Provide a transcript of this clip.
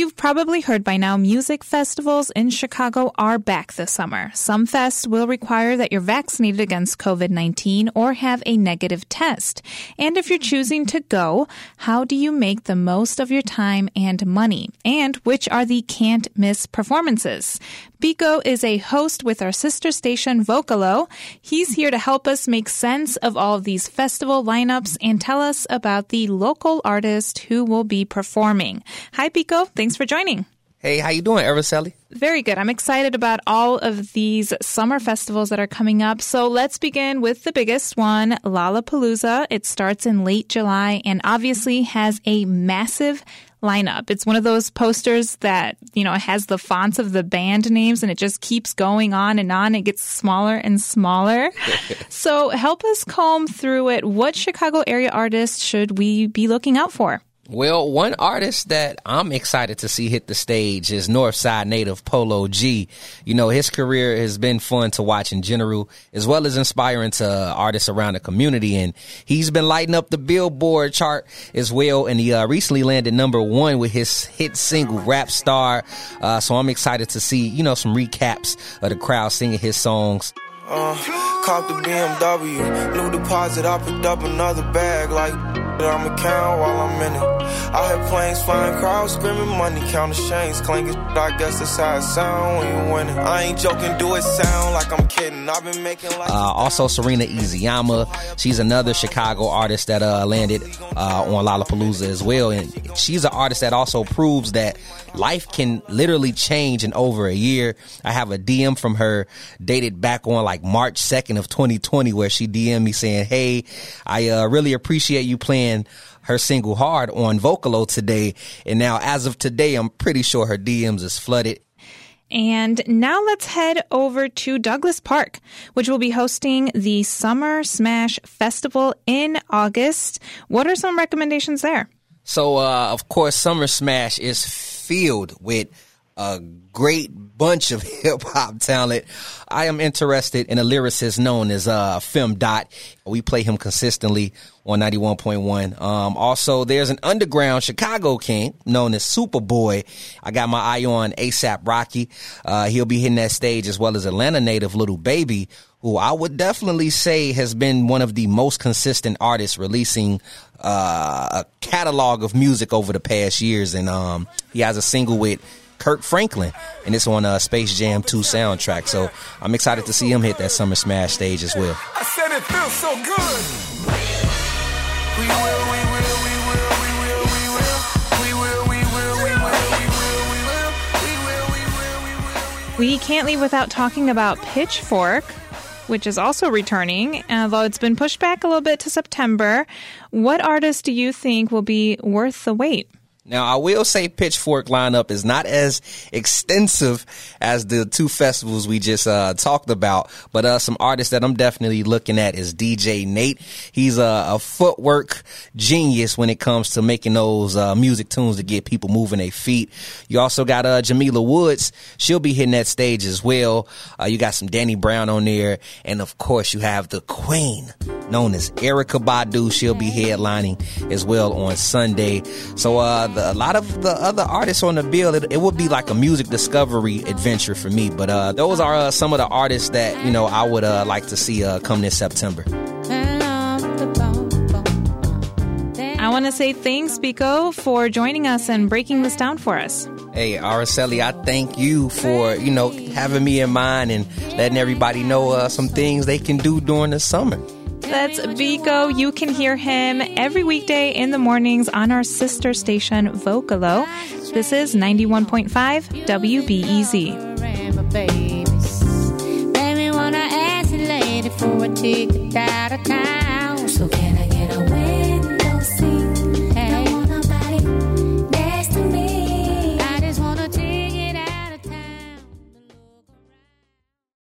You've probably heard by now music festivals in Chicago are back this summer. Some fests will require that you're vaccinated against COVID-19 or have a negative test. And if you're choosing to go, how do you make the most of your time and money? And which are the can't miss performances? Bekoe is a host with our sister station Vocalo. He's here to help us make sense of all of these festival lineups and tell us about the local artist who will be performing. Hi Bekoe, thanks for joining. Hey, how you doing, Araceli? Very good. I'm excited about all of these summer festivals that are coming up. So let's begin with the biggest one, Lollapalooza. It starts in late July and obviously has a massive lineup. It's one of those posters that, you know, has the fonts of the band names and it just keeps going on and on. It gets smaller and smaller. so help us comb through it. What Chicago area artists should we be looking out for? Well, one artist that I'm excited to see hit the stage is Northside native Polo G. You know, his career has been fun to watch in general, as well as inspiring to artists around the community. And he's been lighting up the Billboard chart as well. And he uh, recently landed number one with his hit single Rap Star. Uh, so I'm excited to see, you know, some recaps of the crowd singing his songs. Uh, cop the BMW, new deposit, I picked up another bag like I'ma count while I'm in it. I hear planes flying, crowds screaming, money counting chains clanking. I guess that's how it sound when you winning. I ain't joking, do it sound like I'm kidding. I've been making like. Uh, also, Serena Isioma, she's another Chicago artist that uh, landed uh, on Lollapalooza as well, and she's an artist that also proves that life can literally change in over a year. I have a DM from her dated back on like March 2nd of 2020 where she DM'd me saying, Hey, I uh, really appreciate you playing her single hard on Vocalo today. And now as of today, I'm pretty sure her DMs is flooded. And now let's head over to Douglas Park, which will be hosting the Summer Smash Festival in August. What are some recommendations there? So, uh, of course, Summer Smash is filled with a great bunch of hip hop talent. I am interested in a lyricist known as uh, Femdot. We play him consistently on 91.1. Um, also, there's an underground Chicago king known as Superboy. I got my eye on ASAP Rocky. Uh, he'll be hitting that stage as well as Atlanta native Lil Baby, who I would definitely say has been one of the most consistent artists releasing uh, a catalog of music over the past years. And um, he has a single with Kirk Franklin, and it's on a uh, Space Jam 2 soundtrack. So I'm excited to see him hit that Summer Smash stage as well. I said it feels so good. We will, we will, we will, we will, we will. We will, we will, we will, we will, we will. We will, we will, we will. We can't leave without talking about Pitchfork which is also returning, although it's been pushed back a little bit to September. What artists do you think will be worth the wait? Now, I will say Pitchfork lineup is not as extensive as the two festivals we just uh, talked about, but uh, some artists that I'm definitely looking at is DJ Nate. He's a, a footwork genius when it comes to making those uh, music tunes to get people moving their feet. You also got uh, Jamila Woods. She'll be hitting that stage as well. Uh, you got some Danny Brown on there, and of course you have the Queen known as Erykah Badu. She'll be headlining as well on Sunday. So, uh, the, a lot of the other artists on the bill, it, it, would be like a music discovery adventure for me. But, uh, those are uh, some of the artists that, you know, I would, uh, like to see, uh, come this September. I want to say thanks, Bekoe, for joining us and breaking this down for us. Hey, Araceli, I thank you for, you know, having me in mind and letting everybody know uh, some things they can do during the summer. That's Bekoe. You can hear him every weekday in the mornings on our sister station, Vocalo. This is 91.5 WBEZ.